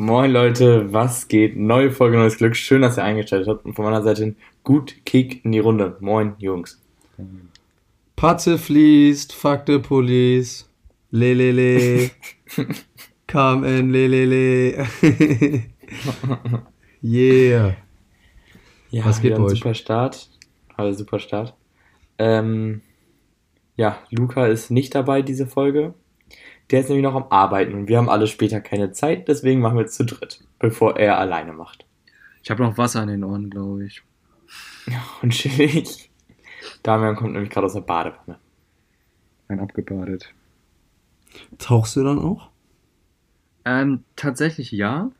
Moin Leute, was geht? Neue Folge, neues Glück. Schön, dass ihr eingestellt habt. Und von meiner Seite gut Kick in die Runde. Moin, Jungs. Patze fließt, fuck the police. Lelele. Come in, lelele. yeah. Ja, Was geht bei euch? super Start. Also super Start. Ähm, ja, Luca ist nicht dabei, diese Folge. Der ist nämlich noch am Arbeiten und wir haben alle später keine Zeit, deswegen machen wir es zu dritt, bevor er alleine macht. Ich habe noch Wasser in den Ohren, glaube ich. Und chillig. Damian kommt nämlich gerade aus der Badewanne. Ein abgebadet. Tauchst du dann auch? Ähm, tatsächlich ja.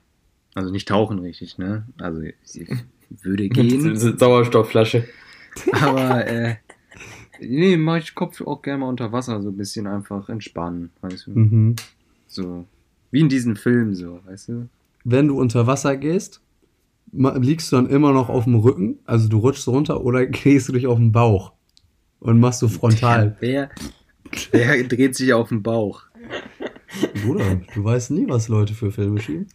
Also nicht tauchen richtig, ne? Also ich würde gehen. Sauerstoffflasche. aber äh, nee, mach ich Kopf auch gerne mal unter Wasser, so ein bisschen einfach entspannen, weißt du? Mhm. So. Wie in diesem Film, so, weißt du? Wenn du unter Wasser gehst, liegst du dann immer noch auf dem Rücken, also du rutschst runter oder gehst du dich auf den Bauch und machst so frontal. Wer, wer dreht sich auf den Bauch? Bruder, du weißt nie, was Leute für Filme schieben.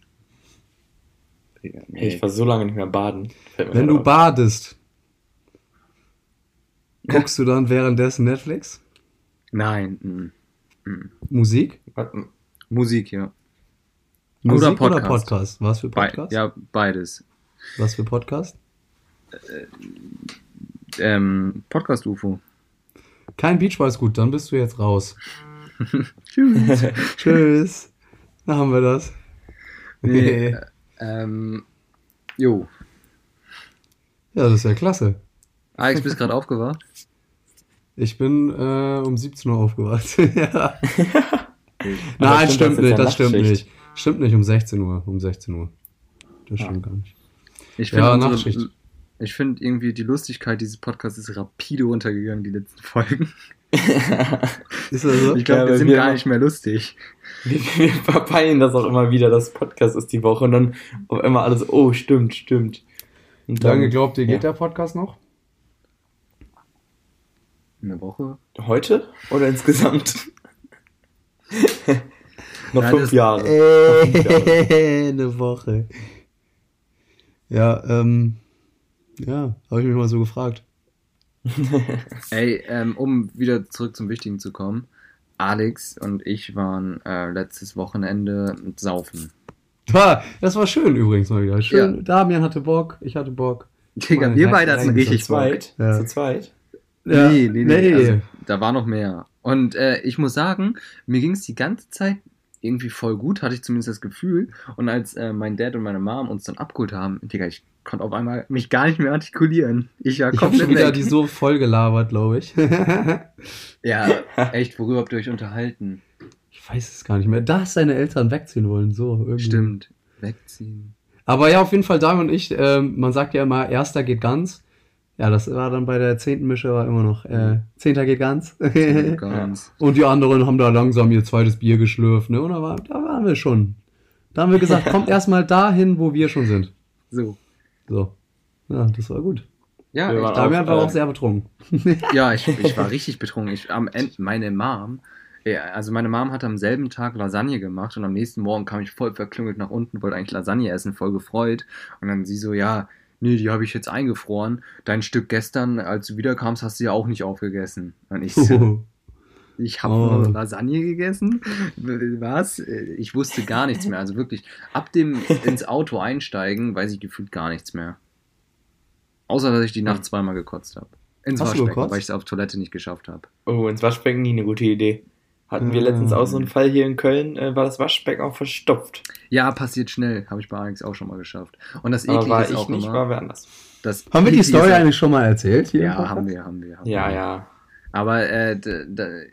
Hey, ich war so lange nicht mehr baden. Wenn du auf. badest, guckst du dann währenddessen Netflix? Nein. mm, mm. Musik? Musik, ja. Musik Oder oder Podcast. Podcast? Was für Be Podcast? ja, beides. Was für Podcast? Ähm, Podcast UFO. Kein Beachball ist gut, dann bist du jetzt raus. Tschüss. Tschüss. Da haben wir das. Nee, äh, ähm, jo. Ja, das ist ja klasse. Alex, bist gerade aufgewacht? Ich bin äh, um 17 Uhr aufgewacht. ja. Nein, stimmt, stimmt das ist nicht, ja das stimmt nicht. Stimmt nicht, um 16 Uhr. Um 16 Uhr. Das Ah. stimmt gar nicht. Ich Ja, finde Nachtschicht. unsere- ich finde irgendwie die Lustigkeit dieses Podcasts ist rapide untergegangen, die letzten Folgen. Ist das so? Ich glaube, Ja, wir sind wir gar immer- nicht mehr lustig. Wir, wir verpeilen das auch immer wieder, das Podcast ist die Woche und dann auf einmal alles, oh, stimmt, stimmt. Und Wie lange glaubt ihr, geht ja. der Podcast noch? Eine Woche? Heute oder insgesamt? Noch Ja, fünf Jahre. Fünf Jahre. Eine Woche. Ja, ähm. Ja, habe ich mich mal so gefragt. Ey, ähm, um wieder zurück zum Wichtigen zu kommen. Alex und ich waren äh, letztes Wochenende saufen. Ah, Das war schön übrigens mal wieder. Schön. Ja. Damian hatte Bock, ich hatte Bock. Digga, wir beide hatten richtig Zu Bock. zweit? Ja. Zu zweit? Ja, Nee, nee, nee. nee. Also, da war noch mehr. Und äh, ich muss sagen, mir ging es die ganze Zeit irgendwie voll gut, hatte ich zumindest das Gefühl. Und als äh, mein Dad und meine Mom uns dann abgeholt haben, Digga, ich konnte auf einmal mich gar nicht mehr artikulieren. Ich war Ich habe komplett schon wieder die so voll gelabert, glaube ich. Ja, echt, worüber habt ihr euch unterhalten? ich weiß es gar nicht mehr. Dass seine Eltern wegziehen wollen, so irgendwie. Stimmt. Wegziehen. Aber ja, auf jeden Fall Damian und ich, ähm, man sagt ja immer, erster geht ganz. Ja, das war dann bei der zehnten Mische war immer noch, äh, zehnter geht ganz. Ganz. und die anderen haben da langsam ihr zweites Bier geschlürft, ne? Und da, war, da waren wir schon. Da haben wir gesagt, kommt erstmal dahin, wo wir schon sind. So. So. Ja, das war gut. Ja, Wir ich, waren Damian war äh, auch sehr betrunken. ja ich, ich war richtig betrunken. Ich, am Ende, meine Mom, ja, also meine Mom hat am selben Tag Lasagne gemacht und am nächsten Morgen kam ich voll verklüngelt nach unten, wollte eigentlich Lasagne essen, voll gefreut. Und dann sie so, ja, nee, die habe ich jetzt eingefroren. Dein Stück gestern, als du wiederkamst, hast du ja auch nicht aufgegessen. Und ich so, ich habe Oh. Lasagne gegessen. Was? Ich wusste gar nichts mehr. Also wirklich, ab dem ins Auto einsteigen, weiß ich gefühlt gar nichts mehr. Außer, dass ich die Nacht zweimal gekotzt habe. Ins Waschbecken, weil ich es auf Toilette nicht geschafft habe. Oh, ins Waschbecken nie eine gute Idee. Hatten wir letztens auch so einen Fall hier in Köln, äh, war das Waschbecken auch verstopft. Ja, passiert schnell. Habe ich bei Alex auch schon mal geschafft. Und das Aber Eklige war ist ich auch nicht, immer... war wer anders. das Haben wir die Story eigentlich schon mal erzählt? Hier Ja, haben wir, haben wir. Haben Ja, wir. ja. Aber äh,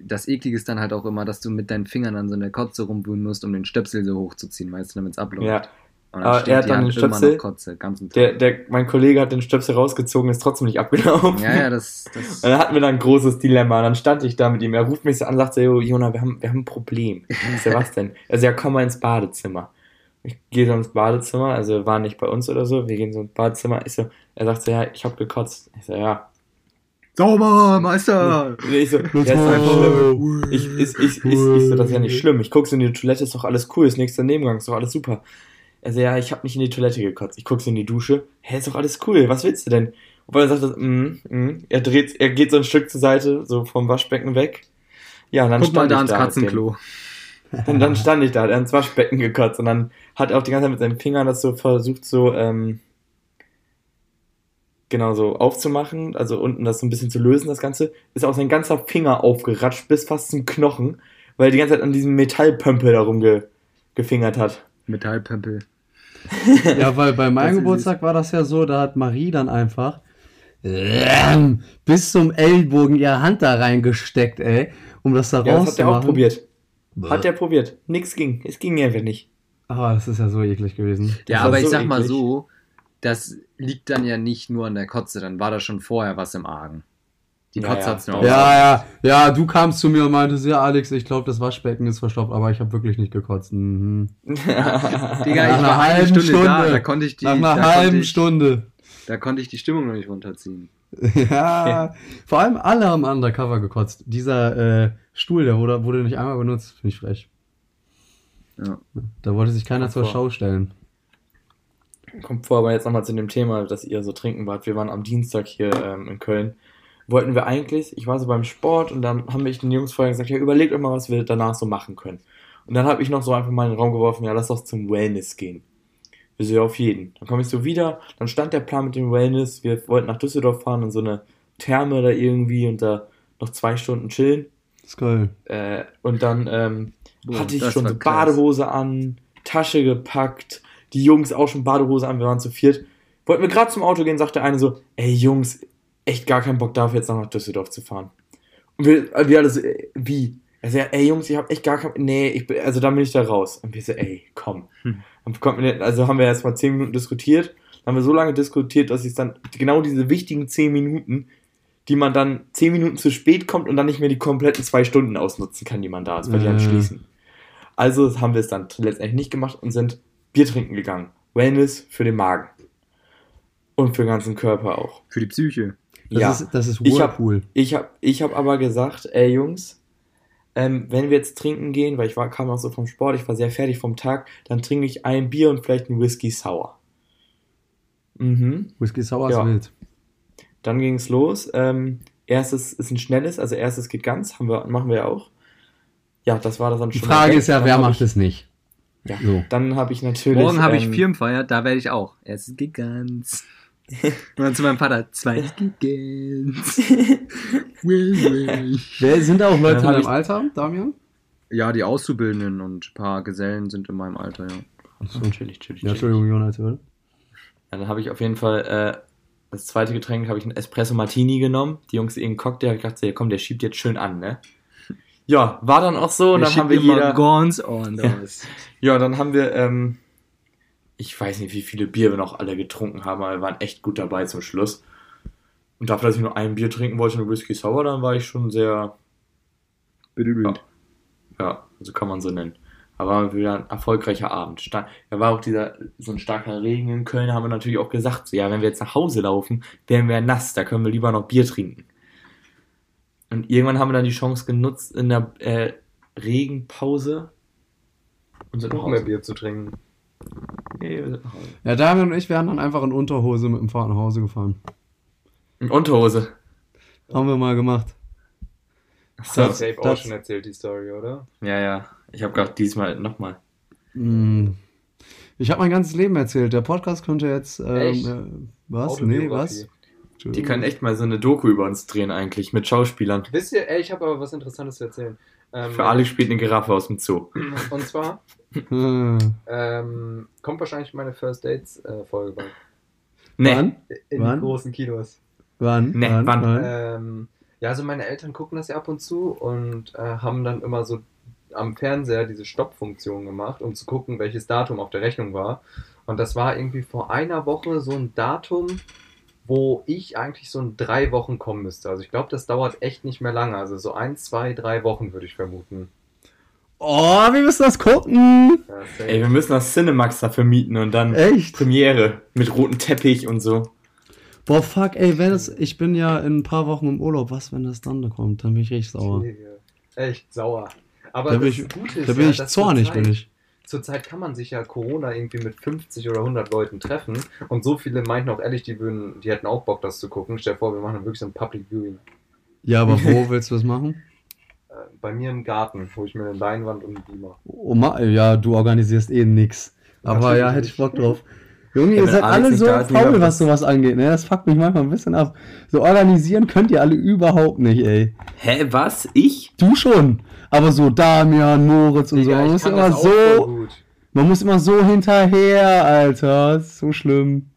das Eklige ist dann halt auch immer, dass du mit deinen Fingern an so einer Kotze rumwühlen musst, um den Stöpsel so hochzuziehen, weißt du, damit es abläuft. Ja. Und Aber er hat dann den Stöpsel- Kotze, ganz im Der, der, mein Kollege hat den Stöpsel rausgezogen, ist trotzdem nicht abgelaufen. Ja, ja, das. das Und dann hatten wir dann ein großes Dilemma. Dann stand ich da mit ihm. Er ruft mich so an und sagt so, "Jo, Jona, wir haben, wir haben ein Problem. Ich so, was denn? Also, ja, komm mal ins Badezimmer. Ich gehe so ins Badezimmer, also wir waren nicht bei uns oder so. Wir gehen so ins Badezimmer. Ich so, er sagt so, ja, ich hab gekotzt. Ich so, ja. Sauber, Meister! Und ich so, ja, ist einfach schlimm. Ich, ich, ich, ich, ich so, das ist ja nicht schlimm. Ich guck so in die Toilette, ist doch alles cool, ist nichts daneben gegangen, ist doch alles super. Er so, ja, ich habe nicht in die Toilette gekotzt. Ich guck so in die Dusche. Hä, ist doch alles cool. Was willst du denn? Und weil er sagt, mm, mm. er dreht, er geht so ein Stück zur Seite, so vom Waschbecken weg. Ja, und dann Guck mal stand da ich ans dem- Katzenklo. Und dann stand ich da, hat er ins Waschbecken gekotzt und dann hat er auch die ganze Zeit mit seinen Fingern das so versucht, so, ähm, genau so aufzumachen, also unten das so ein bisschen zu lösen, das Ganze, ist auch sein ganzer Finger aufgeratscht bis fast zum Knochen, weil er die ganze Zeit an diesem Metallpömpel da rumge gefingert hat. Metallpömpel. Ja, weil bei Das meinem Geburtstag war das ja so, da hat Marie dann einfach ähm, bis zum Ellbogen ihre Hand da reingesteckt, ey, um das da Ja, das hat er rauszumachen. auch probiert. Hat er probiert. Nix ging. Es ging einfach nicht. Aber das ist ja so eklig gewesen. Ja, war aber ich so sag mal eklig. so, das liegt dann ja nicht nur an der Kotze, dann war da schon vorher was im Argen. Die Ja, Kotze ja. hat's nur auch. Ja, ja, ja, du kamst zu mir und meintest, ja, Alex, ich glaube, das Waschbecken ist verstopft, aber ich habe wirklich nicht gekotzt. Mhm. Digga, Nach ich einer war eine halben Stunde, da, Stunde. da konnte ich die, Nach einer da halben ich, Stunde. Da konnte ich die Stimmung noch nicht runterziehen. Ja, vor allem alle haben undercover gekotzt. Dieser äh, Stuhl, der wurde, wurde nicht einmal benutzt, finde ich frech. Ja. Da wollte sich keiner Kommt zur vor. Schau stellen. Kommt vor, aber jetzt nochmal zu dem Thema, dass ihr so trinken wart. Wir waren am Dienstag hier ähm, in Köln. Wollten wir eigentlich, ich war so beim Sport und dann haben wir den Jungs vorher gesagt, ja, überlegt euch mal, was wir danach so machen können. Und dann habe ich noch so einfach mal in den Raum geworfen, ja, lass doch zum Wellness gehen. Wir so, ja, auf jeden. Dann komme ich so wieder, dann stand der Plan mit dem Wellness, wir wollten nach Düsseldorf fahren in so eine Therme da irgendwie und da noch zwei Stunden chillen. Das ist geil. Äh, und dann ähm, Boah, hatte ich schon so. Badehose an, Tasche gepackt, die Jungs auch schon Badehose an, wir waren zu viert. Wollten wir gerade zum Auto gehen, sagte der eine so, ey Jungs, echt gar keinen Bock dafür, jetzt noch nach Düsseldorf zu fahren. Und wir, wir alle so, äh, wie? Er sagt, ey Jungs, ich hab echt gar keinen, nee, ich, bin- also dann bin ich da raus. Und wir so, ey, komm. Hm. Dann also haben wir erst mal zehn Minuten diskutiert, dann haben wir so lange diskutiert, dass ich dann, genau diese wichtigen zehn Minuten, die man dann zehn Minuten zu spät kommt und dann nicht mehr die kompletten zwei Stunden ausnutzen kann, die man da ist, weil die dann Äh. schließen. Also haben wir es dann letztendlich nicht gemacht und sind Bier trinken gegangen. Wellness für den Magen. Und für den ganzen Körper auch. Für die Psyche. Das ja. ist, das ist Ich hab- Whirlpool. Ich habe ich hab aber gesagt, ey Jungs, ähm, wenn wir jetzt trinken gehen, weil ich war, kam auch so vom Sport, ich war sehr fertig vom Tag, dann trinke ich ein Bier und vielleicht ein Whisky Sour. Mhm. Whisky Sour Ja. ist wild. Dann ging es los. Ähm, erstes ist ein schnelles, also erstes geht ganz, haben wir, machen wir ja auch. Ja, das war das dann Die schon. Frage weg. ist ja, Dann wer hab macht ich, es nicht? Ja. So. Dann habe ich natürlich. Morgen habe ich ähm, Firmenfeier, da werde ich auch. Erstes geht ganz. Und dann zu meinem Vater. Will, will. Wer sind da auch Leute in deinem ich- Alter, Damian? Ja, die Auszubildenden und ein paar Gesellen sind in meinem Alter, ja. Achso. Chillig, chillig, chillig. Ja, Entschuldigung, Jonas, oder? Ja, dann habe ich auf jeden Fall äh, das zweite Getränk, habe ich einen Espresso Martini genommen. Die Jungs irgendeinen Cocktail, hab ich gedacht, so, ja, komm, der schiebt jetzt schön an, ne? Ja, war dann auch so und dann haben wir jeder. ganz anders. Ja, dann haben wir, ähm, ich weiß nicht, wie viele Bier wir noch alle getrunken haben, aber wir waren echt gut dabei zum Schluss. Und dafür, dass ich nur ein Bier trinken wollte, eine Whisky Sour, dann war ich schon sehr, Bitte, Ja. ja, so kann man so nennen. Aber war wieder ein erfolgreicher Abend. Da war auch dieser, so ein starker Regen in Köln, haben wir natürlich auch gesagt, so, ja, wenn wir jetzt nach Hause laufen, werden wir nass, da können wir lieber noch Bier trinken. Und irgendwann haben wir dann die Chance genutzt in der äh, Regenpause und sind nach Hause. Bier zu trinken. Nee, wir sind nach Hause. Ja, Damian und ich wären dann einfach in Unterhose mit dem Fahrrad nach Hause gefahren. In Unterhose. Haben wir mal gemacht. So. Das- Safe auch das- schon erzählt, die Story, oder? Ja, ja. Ich habe gerade diesmal nochmal. Mm. Ich habe mein ganzes Leben erzählt. Der Podcast könnte jetzt. Ähm, äh, was? Nee, was? Die können echt mal so eine Doku über uns drehen eigentlich, mit Schauspielern. Wisst ihr, ey, ich habe aber was Interessantes zu erzählen. Ähm, Für alle spielt eine Giraffe aus dem Zoo. Und zwar Äh, ähm, kommt wahrscheinlich meine First Dates äh, Folge bald. Nee. Wann? In Wann? großen Kinos. Wann? Nee, wann? Ähm, ja, also meine Eltern gucken das ja ab und zu und äh, haben dann immer so am Fernseher diese Stoppfunktion gemacht, um zu gucken, welches Datum auf der Rechnung war. Und das war irgendwie vor einer Woche so ein Datum, wo ich eigentlich so in drei Wochen kommen müsste. Also ich glaube, das dauert echt nicht mehr lange. Also so ein, zwei, drei Wochen würde ich vermuten. Oh, wir müssen das gucken. Ja. Ey, wir müssen das Cinemax dafür mieten und dann Echt? Premiere mit rotem Teppich und so. Boah, fuck, ey, wenn es. Ich bin ja in ein paar Wochen im Urlaub. Was, wenn das dann da kommt? Dann bin ich richtig sauer. Echt sauer. Aber Da bin das ich, Gute ist da bin ja, ich zornig, bin ich. Zurzeit kann man sich ja Corona irgendwie mit 50 oder 100 Leuten treffen und so viele meinten auch ehrlich, die würden, die hätten auch Bock, das zu gucken. Stell dir vor, wir machen wirklich so ein Public Viewing. Ja, aber wo willst du das machen? Äh, bei mir im Garten, wo ich mir eine Leinwand und einen Beamer. Oh, ja, du organisierst eh nix. Aber Natürlich ja, hätte ich Bock drauf. Junge, ihr seid alle so faul, was sowas angeht, ne? Das fuckt mich manchmal ein bisschen ab. So organisieren könnt ihr alle überhaupt nicht, ey. Hä, was? Ich? Du schon. Aber so Damian, Moritz und so. Man muss immer so, man muss immer so hinterher, Alter. Das ist so schlimm.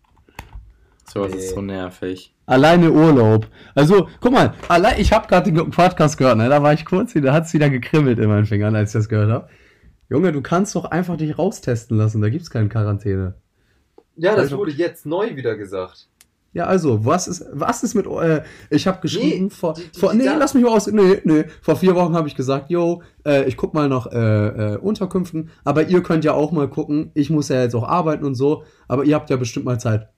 So, das Nee. ist so nervig. Alleine Urlaub. Also, guck mal, allein, ich habe gerade den Podcast gehört, ne? Da war ich kurz, da hat's wieder gekribbelt in meinen Fingern, als ich das gehört habe. Junge, du kannst doch einfach dich raustesten lassen, da gibt's keine Quarantäne. Ja, das wurde jetzt neu wieder gesagt. Ja, also, was ist, was ist mit, äh, ich habe geschrieben Nee, vor, die- die- vor, nee, lass mich mal aus, nee, nee, vor vier Wochen habe ich gesagt, yo, äh, ich guck mal nach äh, äh, Unterkünften, aber ihr könnt ja auch mal gucken, ich muss ja jetzt auch arbeiten und so, aber ihr habt ja bestimmt mal Zeit.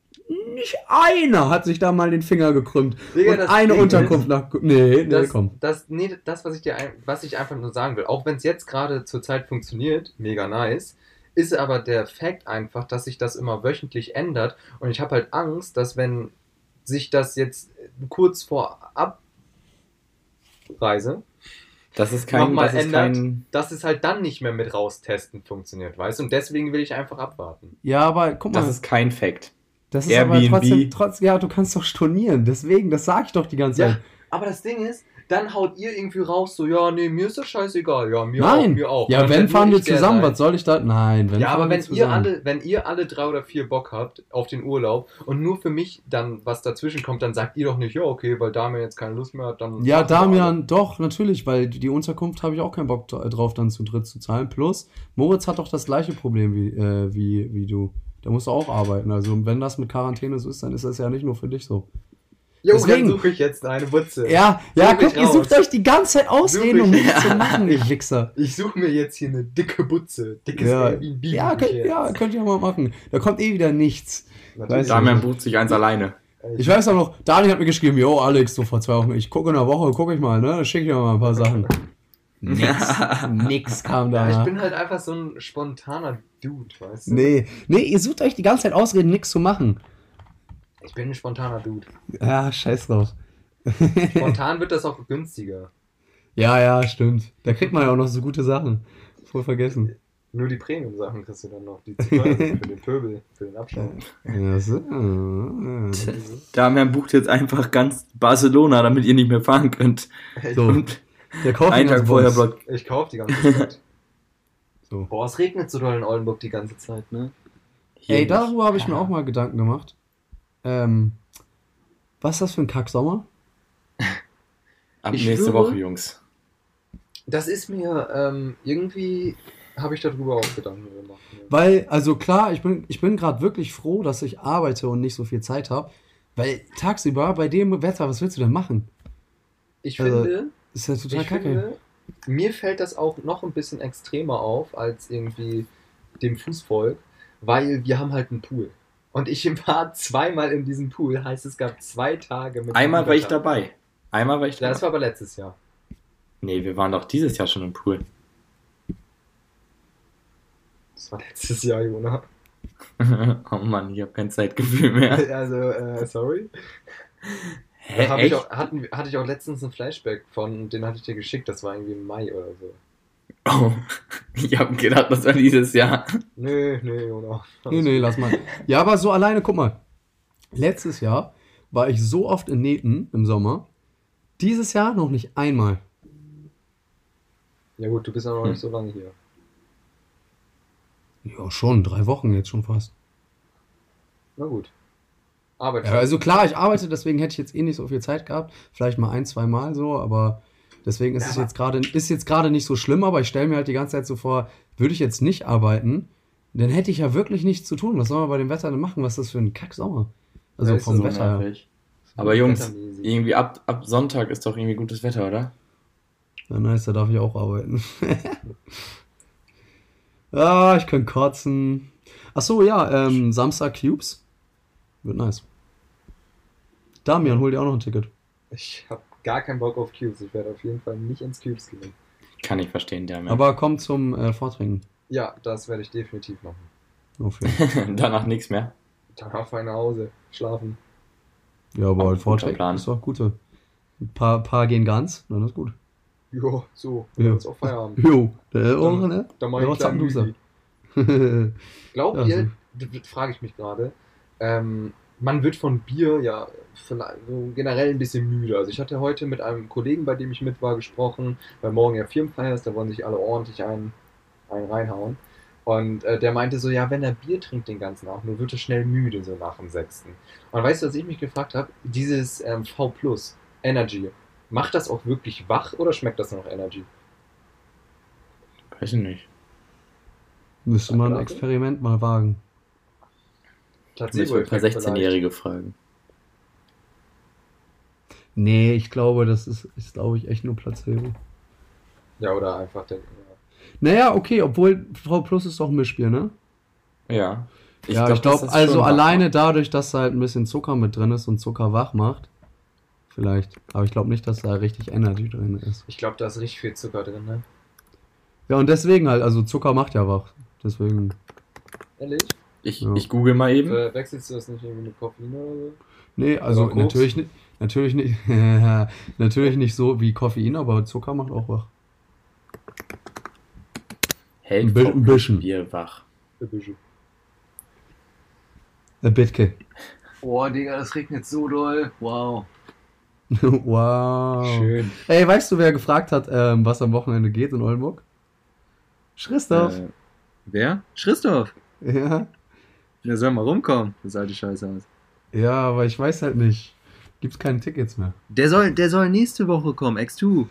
Nicht einer hat sich da mal den Finger gekrümmt Digga, und eine Ding Unterkunft nach, nee, nee, Das, komm. das, nee, das, was ich dir, was ich einfach nur sagen will, auch wenn es jetzt gerade zur Zeit funktioniert, mega nice, ist aber der Fakt einfach, dass sich das immer wöchentlich ändert und ich habe halt Angst, dass wenn sich das jetzt kurz vor Abreise, Das ist kein, Nochmal das ist ändert. kein, dass es halt dann nicht mehr mit raustesten funktioniert, weißt du? Und deswegen will ich einfach abwarten. Ja, aber guck mal, das ist kein Fact. das ist aber Airbnb. trotzdem, trotz, ja, du kannst doch stornieren, deswegen, das sag ich doch die ganze Ja, Zeit. aber das Ding ist, dann haut ihr irgendwie raus, so, ja, nee, mir ist das scheißegal, ja, mir Nein, auch, mir auch. ja, Dann wenn fahren wir der zusammen, was soll ich da? Nein, wenn Ja, aber wenn ihr alle, wenn ihr alle drei oder vier Bock habt auf den Urlaub und nur für mich dann was dazwischen kommt, dann sagt ihr doch nicht, ja, okay, weil Damian jetzt keine Lust mehr hat, dann. Ja, Damian, doch, natürlich, weil die Unterkunft habe ich auch keinen Bock dra- drauf, dann zu dritt zu zahlen. Plus, Moritz hat doch das gleiche Problem wie, äh, wie, wie du. Da musst du auch arbeiten. Also, wenn das mit Quarantäne so ist, dann ist das ja nicht nur für dich so. Junge, deswegen- dann suche ich jetzt eine Butze. Ja, ja, Such guck, ihr sucht euch die ganze Zeit Ausreden, um nichts zu machen, ihr Wichser. Ich suche mir jetzt hier eine dicke Butze. Dickes Ja, Airbnb. ja, könnt, ja, könnt ihr mal machen. Da kommt eh wieder nichts. Natürlich. Damian bucht sich eins alleine. Ich weiß auch noch, Daniel hat mir geschrieben, yo, Alex, so vor zwei Wochen, ich gucke in der Woche, gucke ich mal, ne? Schicke ich dir mal ein paar Sachen. Nix, nix kam da. Ja, ich bin halt einfach so ein spontaner Dude, weißt du? Nee, nee, ihr sucht euch die ganze Zeit Ausreden, nichts zu machen. Ich bin ein spontaner Dude. Ja, scheiß drauf. Spontan wird das auch günstiger. Ja, ja, stimmt. Da kriegt man ja auch noch so gute Sachen. Voll vergessen. Nur die Premium-Sachen kriegst du dann noch. Die zu teuer sind für den Pöbel, für den Abstand. Ja, so. Damian bucht jetzt einfach ganz Barcelona, damit ihr nicht mehr fahren könnt. So, Und der kauft einen Tag vorher Boss. blockt. Ich kauf die ganze Zeit. So. Boah, es regnet so doll in Oldenburg die ganze Zeit, ne? Hier Ey, darüber habe ich mir auch mal Gedanken gemacht. Ähm, was ist das für ein Kacksommer? Ab Ich nächste schwöre- Woche, Jungs. Das ist mir, ähm, irgendwie habe ich darüber auch Gedanken gemacht. Weil, also klar, ich bin, ich bin gerade wirklich froh, dass ich arbeite und nicht so viel Zeit habe. Weil tagsüber bei dem Wetter, was willst du denn machen? Ich Also, finde, Ist ja total ich kacke. finde, mir fällt das auch noch ein bisschen extremer auf als irgendwie dem Fußvolk, weil wir haben halt einen Pool. Und ich war zweimal in diesem Pool, heißt es gab zwei Tage mit Einmal war ich dabei. Einmal war ich dabei. das war aber letztes Jahr. Nee, wir waren doch dieses Jahr schon im Pool. Das war letztes Jahr, Jona. oh Mann, ich habe kein Zeitgefühl mehr. Also, äh, sorry. Hä, ich auch, hatten, hatte ich auch letztens ein Flashback von, den hatte ich dir geschickt, das war irgendwie im Mai oder so. Oh, ich habe gedacht, das war dieses Jahr. Nö, nö, Jona. Nee, nee, lass mal. Ja, aber so alleine, guck mal. Letztes Jahr war ich so oft in Nähten im Sommer. Dieses Jahr noch nicht einmal. Ja gut, du bist ja noch Hm. nicht so lange hier. Ja, schon, drei Wochen jetzt schon fast. Na gut. Arbeit. Ja, also klar, ich arbeite, deswegen hätte ich jetzt eh nicht so viel Zeit gehabt. Vielleicht mal ein, zwei Mal so, aber deswegen ist Ja, es jetzt gerade ist jetzt gerade nicht so schlimm, aber ich stelle mir halt die ganze Zeit so vor, würde ich jetzt nicht arbeiten, dann hätte ich ja wirklich nichts zu tun. Was soll man bei dem Wetter denn machen? Was ist das für ein Kacksommer? Also Ja, vom so Wetter her. Aber Jungs, irgendwie ab, ab Sonntag ist doch irgendwie gutes Wetter, oder? Ja, nice, da darf ich auch arbeiten. ah, ich kann kotzen. Ach so, ja, ähm, Samstag Cubes. Wird nice. Damian, hol dir auch noch ein Ticket. Ich habe gar keinen Bock auf Cubes. Ich werde auf jeden Fall nicht ins Cubes gehen. Kann ich verstehen, der Mensch. Aber komm zum äh, Vortrinken. Ja, das werde ich definitiv machen. Fall. Danach nichts mehr. Danach fahr ich nach Hause, schlafen. Ja, aber halt Plan. ist doch gut. so. Ein paar, paar gehen ganz, dann ist gut. Jo, so, Ja. ja. jetzt auch Feierabend. Jo, der auch, ne? Dann mach Ja, ich einen. Glaubt Ja, ihr, d- frage ich mich gerade, ähm, man wird von Bier ja vielleicht so generell ein bisschen müde. Also ich hatte heute mit einem Kollegen, bei dem ich mit war, gesprochen, weil morgen ja Firmenfeier ist, da wollen sich alle ordentlich einen, einen reinhauen. Und äh, der meinte so, ja, wenn er Bier trinkt den ganzen Abend, nur wird er schnell müde, so nach dem sechsten. Und weißt du, was ich mich gefragt habe? Dieses ähm, V Plus, Energy, macht das auch wirklich wach oder schmeckt das noch Energy? Weiß ich nicht. Müsste man ein. Experiment mal wagen. Vielleicht. 16-Jährige fragen. Nee, ich glaube, das ist, ist glaube ich, echt nur Placebo. Ja, oder einfach der. Ja. Naja, okay, obwohl V Plus ist doch ein Mischbier, ne? Ja. ja, glaub, ich glaube, also alleine dadurch, dass da halt ein bisschen Zucker mit drin ist und Zucker wach macht. Vielleicht. Aber ich glaube nicht, dass da richtig Energy drin ist. Ich glaube, da ist richtig viel Zucker drin, ne? Ja, und deswegen halt, also Zucker macht ja wach. Deswegen. Ehrlich? Ich, Ja. ich google mal eben. Verwechselst du das nicht irgendwie mit Koffein oder so? Nee, also natürlich nicht. Natürlich nicht, natürlich nicht so wie Koffein, aber Zucker macht auch wach. Hält Ein bi- ein bisschen. Bier wach. Ein bisschen. Ein Bitke. Boah, Digga, das regnet so doll. Wow. wow. Schön. Ey, weißt du, wer gefragt hat, ähm, was am Wochenende geht in Oldenburg? Christoph. Äh, wer? Christoph. Ja. Der soll mal rumkommen, das alte Scheißhaus. Ja, aber ich weiß halt nicht. Gibt's keine Tickets mehr. Der soll, der soll nächste Woche kommen, X2.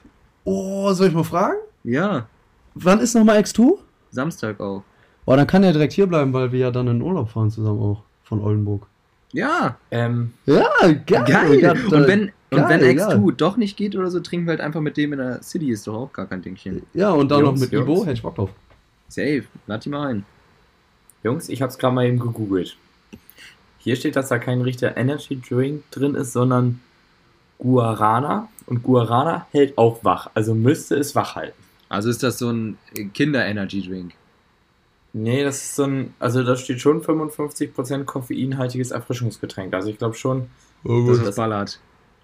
Oh, soll ich mal fragen? Ja, Wann ist nochmal X2? Samstag auch. Oh, dann kann er direkt hier bleiben, weil wir ja dann in Urlaub fahren zusammen auch. Von Oldenburg. Ja, Ähm, Ja, geil. geil. Ja, und wenn, und wenn geil, X2 geil. doch nicht geht oder so, trinken wir halt einfach mit dem in der City, ist doch auch gar kein Dingchen. Ja, und dann Jungs, noch mit Jungs. Ibo, hätte ich Bock drauf. Safe, lad die mal ein. Jungs, ich hab's gerade mal eben gegoogelt. Hier steht, dass da kein richtiger Energy Drink drin ist, sondern Guarana. Und Guarana hält auch wach. Also müsste es wach halten. Also ist das so ein Kinder-Energy-Drink. Nee, das ist so ein, also da steht schon 55% koffeinhaltiges Erfrischungsgetränk. Also ich glaube schon, Oh, Das Das- ist ballert.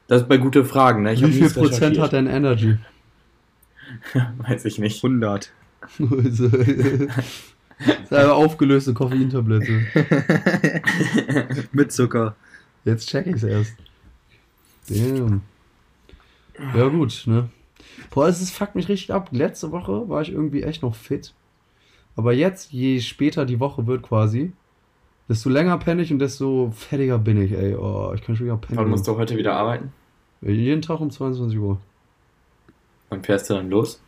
das ist bei gute Fragen, ne? Ich Wie viel Prozent hat denn Energy? Weiß ich nicht. 100. Das ist eine aufgelöste Koffeintablette. Mit Zucker. Jetzt check ich's erst. Damn. Ja, gut, ne? Boah, es fuckt mich richtig ab. Letzte Woche war ich irgendwie echt noch fit. Aber jetzt, je später die Woche wird quasi, desto länger penne ich und desto fettiger bin ich, ey. Oh, ich kann schon wieder pennen. Aber musst du heute wieder arbeiten? Jeden Tag um 22 Uhr. Wann fährst du dann los?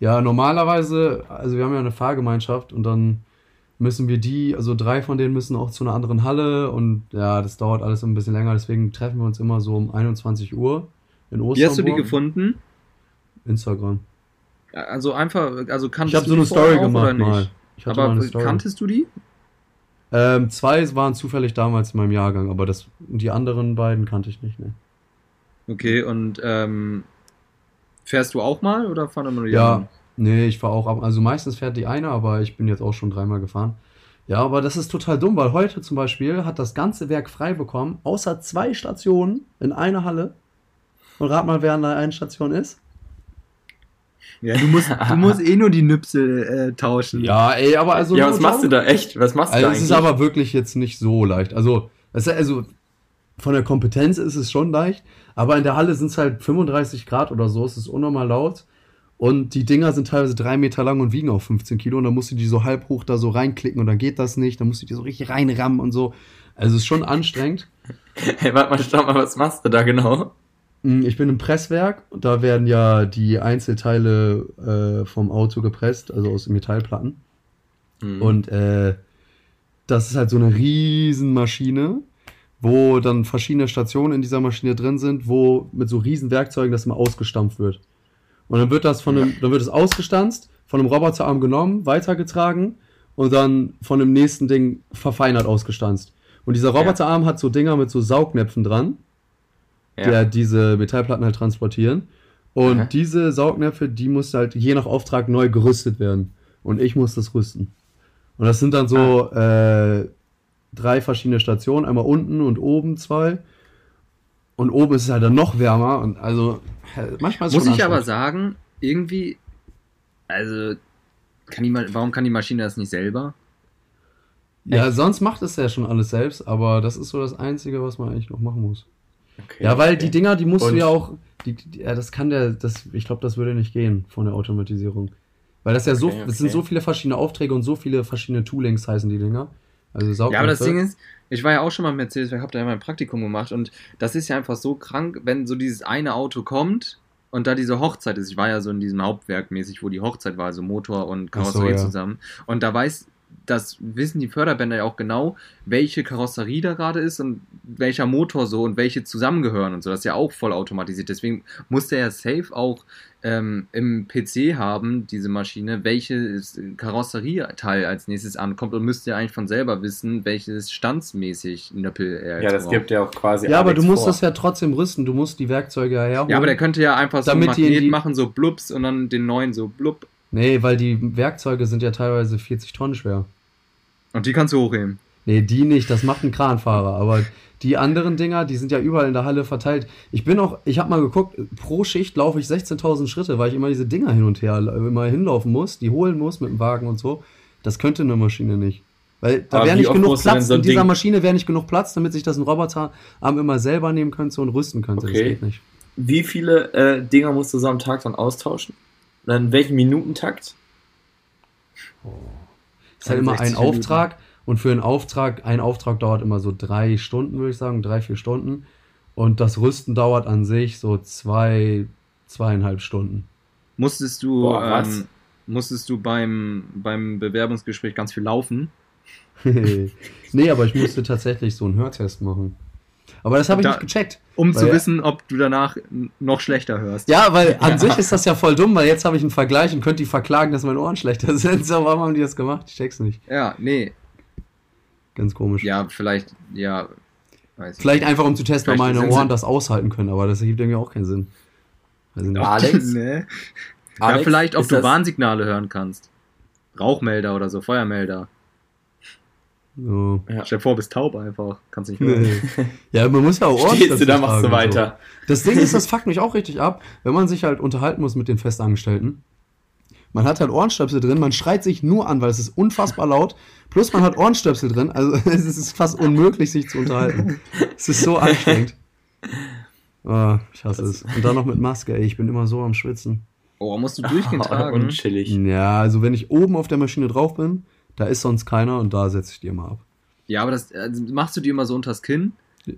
Ja, normalerweise, also wir haben ja eine Fahrgemeinschaft und dann müssen wir die, also drei von denen müssen auch zu einer anderen Halle und ja, das dauert alles ein bisschen länger, deswegen treffen wir uns immer so um 21 Uhr in Osterburg. Wie hast du die gefunden? Instagram. Also einfach, also kanntest Ich habe du so eine Story auch, gemacht mal. Ich hatte mal Aber eine Story. kanntest du die? Ähm, zwei waren zufällig damals in meinem Jahrgang, aber das, die anderen beiden kannte ich nicht, ne. Okay, und ähm, fährst du auch mal oder fahren immer nur die Ja, anderen? nee, ich fahre auch ab. Also meistens fährt die eine, aber ich bin jetzt auch schon dreimal gefahren. Ja, aber das ist total dumm, weil heute zum Beispiel hat das ganze Werk frei bekommen, außer zwei Stationen in einer Halle. Und rat mal, wer an der einen Station ist. Ja, du musst, du musst eh nur die Nüpsel äh, tauschen. Ja, ey, aber also. ja, was machst du da echt? Was machst du Also da es ist aber wirklich jetzt nicht so leicht. Also, es ist, also von der Kompetenz ist es schon leicht, aber in der Halle sind es halt 35 Grad oder so, es ist unnormal laut. Und die Dinger sind teilweise drei Meter lang und wiegen auch 15 Kilo. Und dann musst du die so halb hoch da so reinklicken und dann geht das nicht. Dann musst du die so richtig reinrammen und so. Also es ist schon anstrengend. hey, warte mal, stopp mal, was machst du da genau? Mm, Ich bin im Presswerk und da werden ja die Einzelteile äh, vom Auto gepresst, also aus Metallplatten. Hm. Und äh, das ist halt so eine riesen Maschine, wo dann verschiedene Stationen in dieser Maschine drin sind, wo mit so riesen Werkzeugen das mal ausgestampft wird. Und dann wird das von einem, dann wird es ausgestanzt, von einem Roboterarm genommen, weitergetragen und dann von dem nächsten Ding verfeinert ausgestanzt. Und dieser Roboterarm hat so Dinger mit so Saugnäpfen dran, ja. der diese Metallplatten halt transportieren. Und Aha. diese Saugnäpfe, die muss halt je nach Auftrag neu gerüstet werden. und ich muss das rüsten. Und das sind dann so äh, drei verschiedene Stationen, einmal unten und oben zwei. Und oben ist es halt dann noch wärmer und also manchmal ist es Muss ich aber sagen, irgendwie, also, kann die, warum kann die Maschine das nicht selber? Ja, sonst macht es ja schon alles selbst, aber das ist so das Einzige, was man eigentlich noch machen muss. Okay, Ja, weil okay. die Dinger, die musst Und- du ja auch, die, die, ja, das kann der, das, ich glaube, das würde nicht gehen von der Automatisierung. Weil das ja so, Okay, das sind okay. so viele verschiedene Aufträge und so viele verschiedene Toolings heißen die Dinger. Also Saugmasse. Ja, aber das Ding ist, ich war ja auch schon mal mit Mercedes, ich habe da ja mein Praktikum gemacht und das ist ja einfach so krank, wenn so dieses eine Auto kommt und da diese Hochzeit ist. Ich war ja so in diesem Hauptwerk mäßig, wo die Hochzeit war, also Motor und Ach so, Karosserie ja. zusammen. Und da weiß, das wissen die Förderbänder ja auch genau, welche Karosserie da gerade ist und welcher Motor so und welche zusammengehören und so. Das ist ja auch voll automatisiert. Deswegen muss der ja safe auch ähm, im PC haben, diese Maschine, welches Karosserieteil als nächstes ankommt und müsste ja eigentlich von selber wissen, welches standsmäßig Nöppel er Ja, das braucht. gibt ja auch quasi. ja, aber du musst vor. das ja trotzdem rüsten. Du musst die Werkzeuge ja herholen. Ja, aber der könnte ja einfach so Damit ein die in Magnet die- machen, so blups und dann den neuen so blub. Nee, weil die Werkzeuge sind ja teilweise 40 Tonnen schwer. Und die kannst du hochheben. Nee, die nicht, das macht ein Kranfahrer. Aber die anderen Dinger, die sind ja überall in der Halle verteilt. Ich bin auch, ich habe mal geguckt, pro Schicht laufe ich 16.000 Schritte, weil ich immer diese Dinger hin und her immer hinlaufen muss, die holen muss mit dem Wagen und so. Das könnte eine Maschine nicht. Weil da wäre nicht genug Platz, so in dieser Ding- Maschine wäre nicht genug Platz, damit sich das ein Roboterarm immer selber nehmen könnte und rüsten könnte. Das Okay. geht nicht. Wie viele äh, Dinger musst du so am Tag dann austauschen? Und in welchem Minutentakt? ist halt immer ein 60 Minuten. Auftrag und für einen Auftrag, ein Auftrag dauert immer so drei Stunden, würde ich sagen, drei, vier Stunden. Und das Rüsten dauert an sich so zwei, zweieinhalb Stunden. Musstest du, Boah, was? ähm, musstest du beim, beim Bewerbungsgespräch ganz viel laufen? nee, aber ich musste tatsächlich so einen Hörtest machen. Aber das habe ich Da- nicht gecheckt. Um zu Weil- wissen, ob du danach noch schlechter hörst. Ja, weil an sich ist das ja voll dumm, weil jetzt habe ich einen Vergleich und könnte die verklagen, dass meine Ohren schlechter sind. So, warum haben die das gemacht? Ich check's nicht. Ja, nee. Ganz komisch. Ja, vielleicht, ja. Vielleicht einfach um zu testen, ob meine Ohren sie- das aushalten können, aber das ergibt irgendwie auch keinen Sinn. Also nicht. Alex? nee. Alex, ja, vielleicht, ob du das- Warnsignale hören kannst. Rauchmelder oder so, Feuermelder. So. Ja. Stell dir vor, bist taub einfach. Kannst nicht hören. Nee. Ja, man muss ja auch Stehst du da, machst du weiter. So. Das Ding ist, das fuckt mich auch richtig ab, wenn man sich halt unterhalten muss mit den Festangestellten. Man hat halt Ohrenstöpsel drin, man schreit sich nur an, weil es ist unfassbar laut. Plus man hat Ohrenstöpsel drin, also es ist fast unmöglich, sich zu unterhalten. Es ist so anstrengend. Ah, ich hasse es. Und dann noch mit Maske, ey, ich bin immer so am Schwitzen. Oh, musst du durchgehend tragen. Unchillig. Ja, also wenn ich oben auf der Maschine drauf bin, da ist sonst keiner und da setze ich die immer ab. Ja, aber das also machst du dir immer so unters Kinn.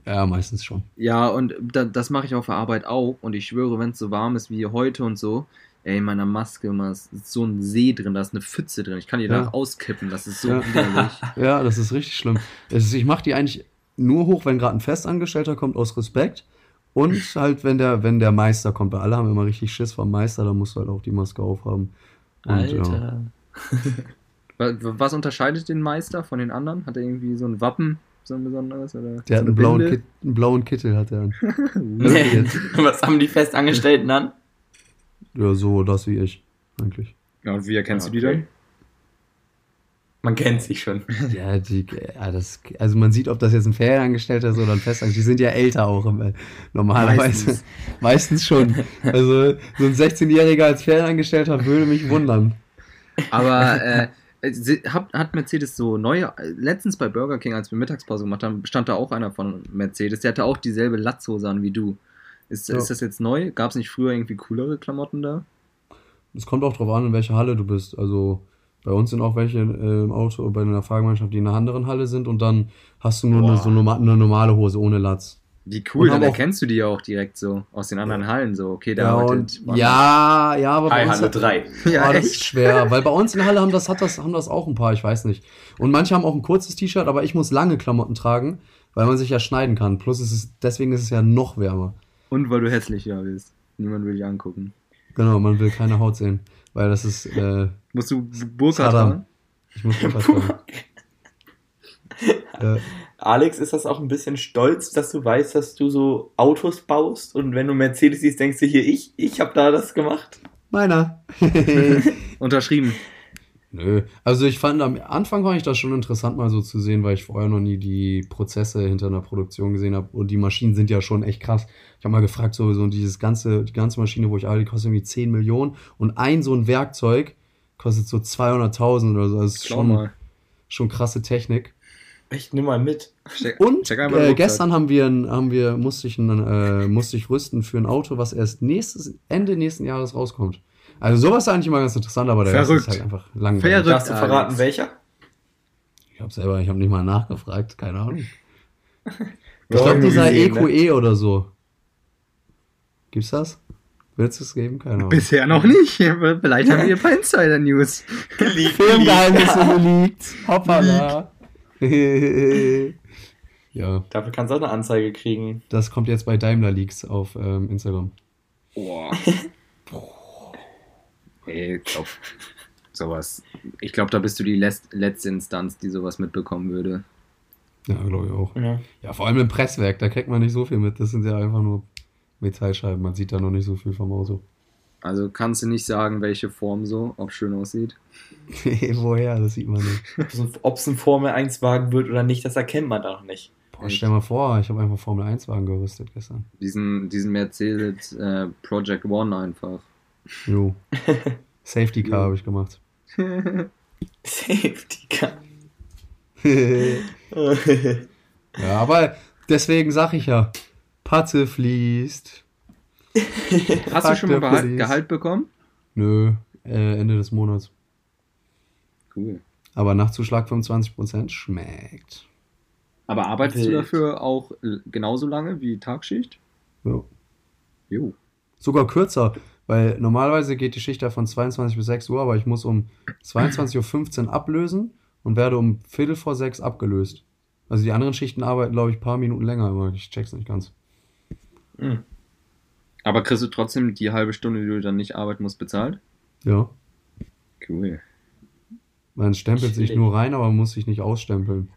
Ja, meistens schon. Ja, und da, das mache ich auf der Arbeit auch. Und ich schwöre, wenn es so warm ist wie heute und so, ey, in meiner Maske immer ist so ein See drin, da ist eine Pfütze drin. Ich kann die Ja. danach auskippen. Das ist so Ja. widerlich. Ja, das ist richtig schlimm. Ist, ich mache die eigentlich nur hoch, wenn gerade ein Festangestellter kommt, aus Respekt. Und halt, wenn der, wenn der Meister kommt. Weil alle haben immer richtig Schiss vom Meister, da musst du halt auch die Maske aufhaben. Und, Ja. Alter. Wa- Was unterscheidet den Meister von den anderen? Hat er irgendwie so ein Wappen, so ein besonderes? Oder Der hat einen blauen, Binde? Kit, einen blauen Kittel, hat er. an. Was haben die Festangestellten an? Ja, so das wie ich, eigentlich. Ja, und wie erkennst du die Okay. dann? Man kennt sich schon. Ja, die, ja, das, also man sieht, ob das jetzt ein Ferienangestellter ist oder ein Festangestellter. Die sind ja älter auch im, normalerweise. Meistens. Meistens schon. Also so ein 16-Jähriger als Ferienangestellter würde mich wundern. Aber äh, sie- hat, hat Mercedes so neue. Letztens bei Burger King, als wir Mittagspause gemacht haben, stand da auch einer von Mercedes. Der hatte auch dieselbe Latzhose an wie du. Ist, Ja. ist das jetzt neu? Gab es nicht früher irgendwie coolere Klamotten da? Es kommt auch drauf an, in welcher Halle du bist. Also bei uns sind auch welche äh, im Auto bei einer Fahrgemeinschaft, die in einer anderen Halle sind und dann hast du nur eine, so eine normale Hose ohne Latz. Wie cool, Und dann erkennst du die ja auch direkt so aus den anderen Hallen so. Okay, der Ja, und, ja, ja, aber bei Hi, uns, Halle 3. ja Ah, das ist schwer, weil bei uns in der Halle haben das, hat das, haben das auch ein paar, ich weiß nicht. Und manche haben auch ein kurzes T-Shirt, aber ich muss lange Klamotten tragen, weil man sich ja schneiden kann. Plus ist es, deswegen ist es ja noch wärmer. Und weil du hässlicher bist. Niemand will dich angucken. Genau, man will keine Haut sehen, weil das ist, äh, Musst du Burka Saddam. tragen? ich muss das sagen. äh, Alex, ist das auch ein bisschen stolz, dass du weißt, dass du so Autos baust und wenn du Mercedes siehst, denkst du hier, ich, ich habe da das gemacht? meiner. Unterschrieben. Nö. Also ich fand am Anfang fand ich das schon interessant mal so zu sehen, weil ich vorher noch nie die Prozesse hinter einer Produktion gesehen habe. Und die Maschinen sind ja schon echt krass. Ich habe mal gefragt, so, so dieses ganze, die ganze Maschine, wo ich arbeite, die kostet irgendwie 10 Millionen. Und ein so ein Werkzeug kostet so 200.000 oder so. Das ist Schau schon, mal. schon krasse Technik. Echt, nimm mal mit. Steck, Und steck äh, gestern haben wir, haben wir musste, ich ein, äh, musste ich rüsten für ein Auto, was erst nächstes, Ende nächsten Jahres rauskommt. Also sowas ist eigentlich immer ganz interessant, aber der Rest Verrückt. ist halt einfach langweilig. Verrückt. Darfst du verraten, Alex. welcher? Ich habe selber, ich habe nicht mal nachgefragt, keine Ahnung. Ich glaube, dieser gesehen, ne? EQE oder so. Gibt's das? Wird es das geben? Keine Ahnung. Bisher noch nicht. Vielleicht haben wir ein paar Insider-News. Filmgeheimnisse geleakt. Hoppala. ja, Dafür kannst du auch eine Anzeige kriegen. das kommt jetzt bei Daimler Leaks auf ähm, Instagram. Boah. Ey, ich glaub, sowas. Ich glaube, da bist du die les- letzte Instanz, die sowas mitbekommen würde. Ja, glaube ich auch. Ja. Ja, vor allem im Presswerk, da kriegt man nicht so viel mit. Das sind ja einfach nur Metallscheiben. Man sieht da noch nicht so viel vom Auto. Also kannst du nicht sagen, welche Form so, ob schön aussieht. Woher? Das sieht man nicht. Ob es ein Formel 1 Wagen wird oder nicht, das erkennt man da noch nicht. Boah, stell mal vor, ich habe einfach Formel 1 Wagen gerüstet gestern. Diesen, diesen Mercedes äh, Project One einfach. Jo. Safety Car habe ich gemacht. Safety Car. ja, aber deswegen sag ich ja, Patze fließt. Hast du schon mal Gehalt. Gehalt bekommen? Nö, äh, Ende des Monats. Cool. Aber Nachtzuschlag 25% schmeckt. Aber arbeitest du Wild. dafür auch l- genauso lange wie Tagschicht? Ja. Jo. Sogar kürzer, weil normalerweise geht die Schicht ja von 22 bis 6 Uhr, aber ich muss um 22.15 Uhr ablösen und werde um Viertel vor sechs abgelöst. Also die anderen Schichten arbeiten, glaube ich, ein paar Minuten länger, aber ich check's nicht ganz. Hm. Aber kriegst du trotzdem die halbe Stunde, die du dann nicht arbeiten musst, bezahlt? Ja. Cool. Man stempelt sich nur rein, aber man muss sich nicht ausstempeln.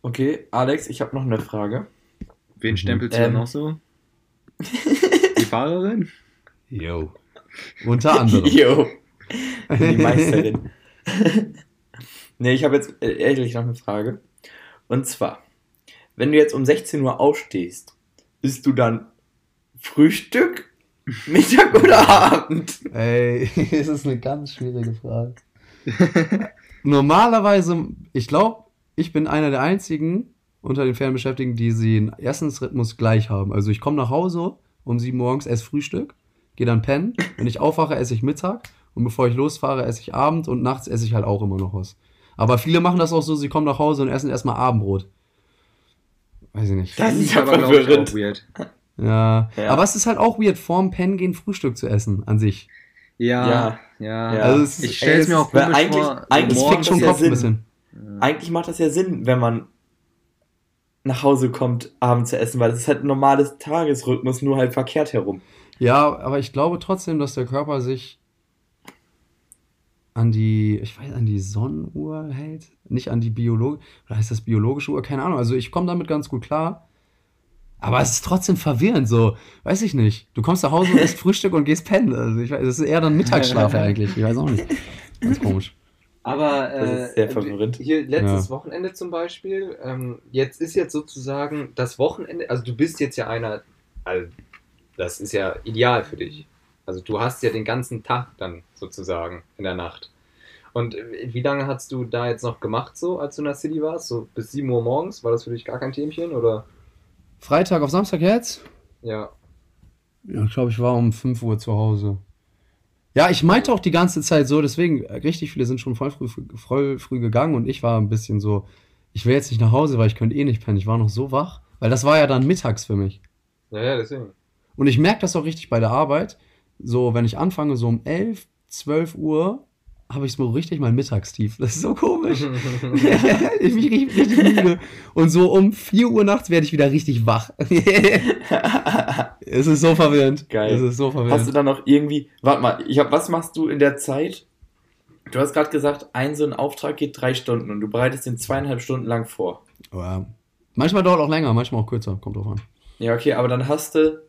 Okay, Alex, ich habe noch eine Frage. Wen Mhm. stempelst du Ähm. dann noch so? Die Fahrerin? Jo. Unter anderem. Jo. Die Meisterin. nee, ich habe jetzt äh, ehrlich noch eine Frage. Und zwar, wenn du jetzt um 16 Uhr aufstehst, isst du dann Frühstück, Mittag oder Abend? Ey, es ist eine ganz schwierige Frage. Normalerweise, ich glaube, ich bin einer der einzigen unter den Fernbeschäftigten, die den Essensrhythmus gleich haben. Also ich komme nach Hause um 7 Uhr morgens, esse Frühstück, gehe dann pennen. Wenn ich aufwache, esse ich Mittag. Und bevor ich losfahre, esse ich Abend und nachts esse ich halt auch immer noch was. Aber viele machen das auch so, sie kommen nach Hause und essen erstmal Abendbrot. Weiß ich nicht. Das ist ja aber, glaub ich, auch weird. Ja. Ja. Aber es ist halt auch weird, vorm Pennen gehen Frühstück zu essen an sich. Ja, Ja. ja. Also es ist- ich stelle es mir auch weil komisch eigentlich- vor. eigentlich fickt schon ist ja Kopf ein Sinn. bisschen. Eigentlich macht das ja Sinn, wenn man nach Hause kommt, abends zu essen, weil das ist halt ein normales Tagesrhythmus, nur halt verkehrt herum. Ja, aber ich glaube trotzdem, dass der Körper sich an die, ich weiß, an die Sonnenuhr hält. Nicht an die biologische, oder heißt das biologische Uhr? Keine Ahnung. Also ich komme damit ganz gut klar. Aber es ist trotzdem verwirrend, so, weiß ich nicht. Du kommst nach Hause und isst Frühstück und gehst pennen. Also ich weiß, das ist eher dann Mittagsschlaf eigentlich. Ich weiß auch nicht. Ganz komisch. Aber Das äh, ist sehr verwirrend. hier letztes Ja. Wochenende zum Beispiel, ähm, jetzt ist jetzt sozusagen das Wochenende, also du bist jetzt ja einer, also das ist ja ideal für dich. Also du hast ja den ganzen Tag dann sozusagen in der Nacht. Und äh, wie lange hast du da jetzt noch gemacht, so als du in der City warst? So bis 7 Uhr morgens? War das für dich gar kein Themchen? Oder? Freitag auf Samstag jetzt? Ja. Ja, ich glaube, ich war um 5 Uhr zu Hause. Ja, ich meinte auch die ganze Zeit so, deswegen, äh, richtig viele sind schon voll früh, voll früh gegangen und ich war ein bisschen so, ich will jetzt nicht nach Hause, weil ich könnte eh nicht pennen. Ich war noch so wach, weil das war ja dann mittags für mich. Ja, ja, deswegen. Und ich merke das auch richtig bei der Arbeit. So, wenn ich anfange, so um 11, 12 Uhr, habe ich so richtig mein Mittagstief. Das ist so komisch. ich bin richtig, richtig müde. Und so um 4 Uhr nachts werde ich wieder richtig wach. es ist so verwirrend. Geil. Es ist so Hast du verwirrend. dann noch irgendwie, warte mal, ich hab, was machst du in der Zeit? Du hast gerade gesagt, ein so ein Auftrag geht drei Stunden und du bereitest den zweieinhalb Stunden lang vor. Aber manchmal dauert auch länger, manchmal auch kürzer. Kommt drauf an. Ja, okay, aber dann hast du,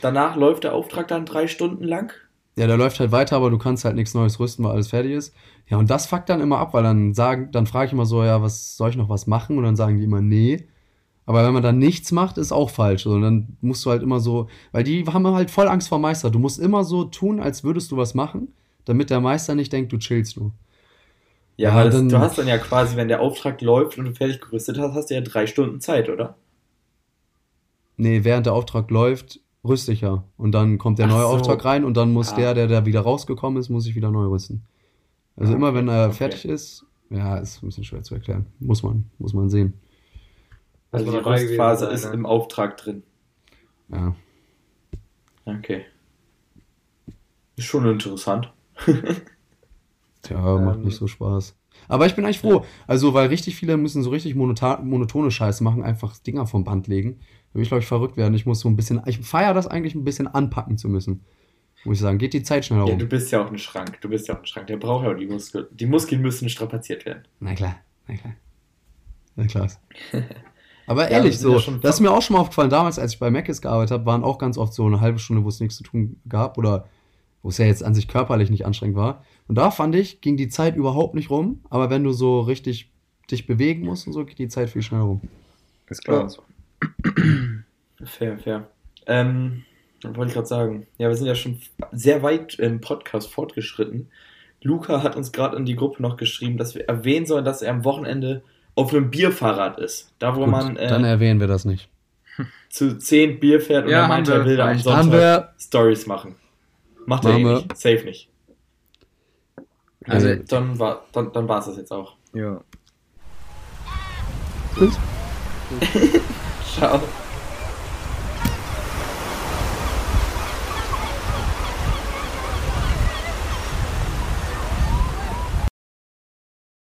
danach läuft der Auftrag dann drei Stunden lang? Ja, der läuft halt weiter, aber du kannst halt nichts Neues rüsten, weil alles fertig ist. Ja, und das fuckt dann immer ab, weil dann sagen, dann frage ich immer so, ja, was soll ich noch was machen? Und dann sagen die immer, nee. Aber wenn man dann nichts macht, ist auch falsch. Und dann musst du halt immer so, weil die haben halt voll Angst vor Meister. Du musst immer so tun, als würdest du was machen, damit der Meister nicht denkt, du chillst nur. Ja, Ja, aber das, dann- du hast dann ja quasi, wenn der Auftrag läuft und du fertig gerüstet hast, hast du ja drei Stunden Zeit, oder? Nee, während der Auftrag läuft, rüste ich ja. Und dann kommt der neue so. Auftrag rein und dann muss Ah. der, der da wieder rausgekommen ist, muss ich wieder neu rüsten. Also Ah, immer wenn er okay. fertig ist, ja, ist ein bisschen schwer zu erklären. Muss man, muss man sehen. Also Muss die Rüstphase ist im Auftrag drin. Ja. Okay. Ist schon interessant. Tja, macht Ähm. nicht so Spaß. Aber ich bin eigentlich froh. Also, weil richtig viele müssen so richtig monotone Scheiße machen, einfach Dinger vom Band legen. Da will ich, glaube ich, verrückt werden. Ich muss so ein bisschen, ich feiere das eigentlich ein bisschen anpacken zu müssen. Muss ich sagen. Geht die Zeit schneller Ja, rum. du bist ja auch ein Schrank. Du bist ja auch ein Schrank. Der braucht ja auch die Muskeln. Die Muskeln müssen strapaziert werden. Na klar, na klar. Na klar. Aber Ja, ehrlich, ja so, schon das ist mir auch schon mal aufgefallen, damals, als ich bei Mc's gearbeitet habe, waren auch ganz oft so eine halbe Stunde, wo es nichts zu tun gab oder wo es ja jetzt an sich körperlich nicht anstrengend war. Und da fand ich, ging die Zeit überhaupt nicht rum, aber wenn du so richtig dich bewegen musst und so, geht die Zeit viel schneller rum. Ist klar. Fair, fair. Ähm, was wollte ich gerade sagen? Ja, wir sind ja schon sehr weit im Podcast fortgeschritten. Luca hat uns gerade in die Gruppe noch geschrieben, dass wir erwähnen sollen, dass er am Wochenende auf einem Bierfahrrad ist. Da, wo Gut, man dann äh, erwähnen wir das nicht. zu zehn Bier fährt und Ja, meinte, haben er wir. will da am. Sonntag Haben wir. Stories machen. Macht er eh Machen wir. nicht. Safe nicht. Also, Äh, Dann war dann, dann war's das jetzt auch. ja. Tschüss. 啥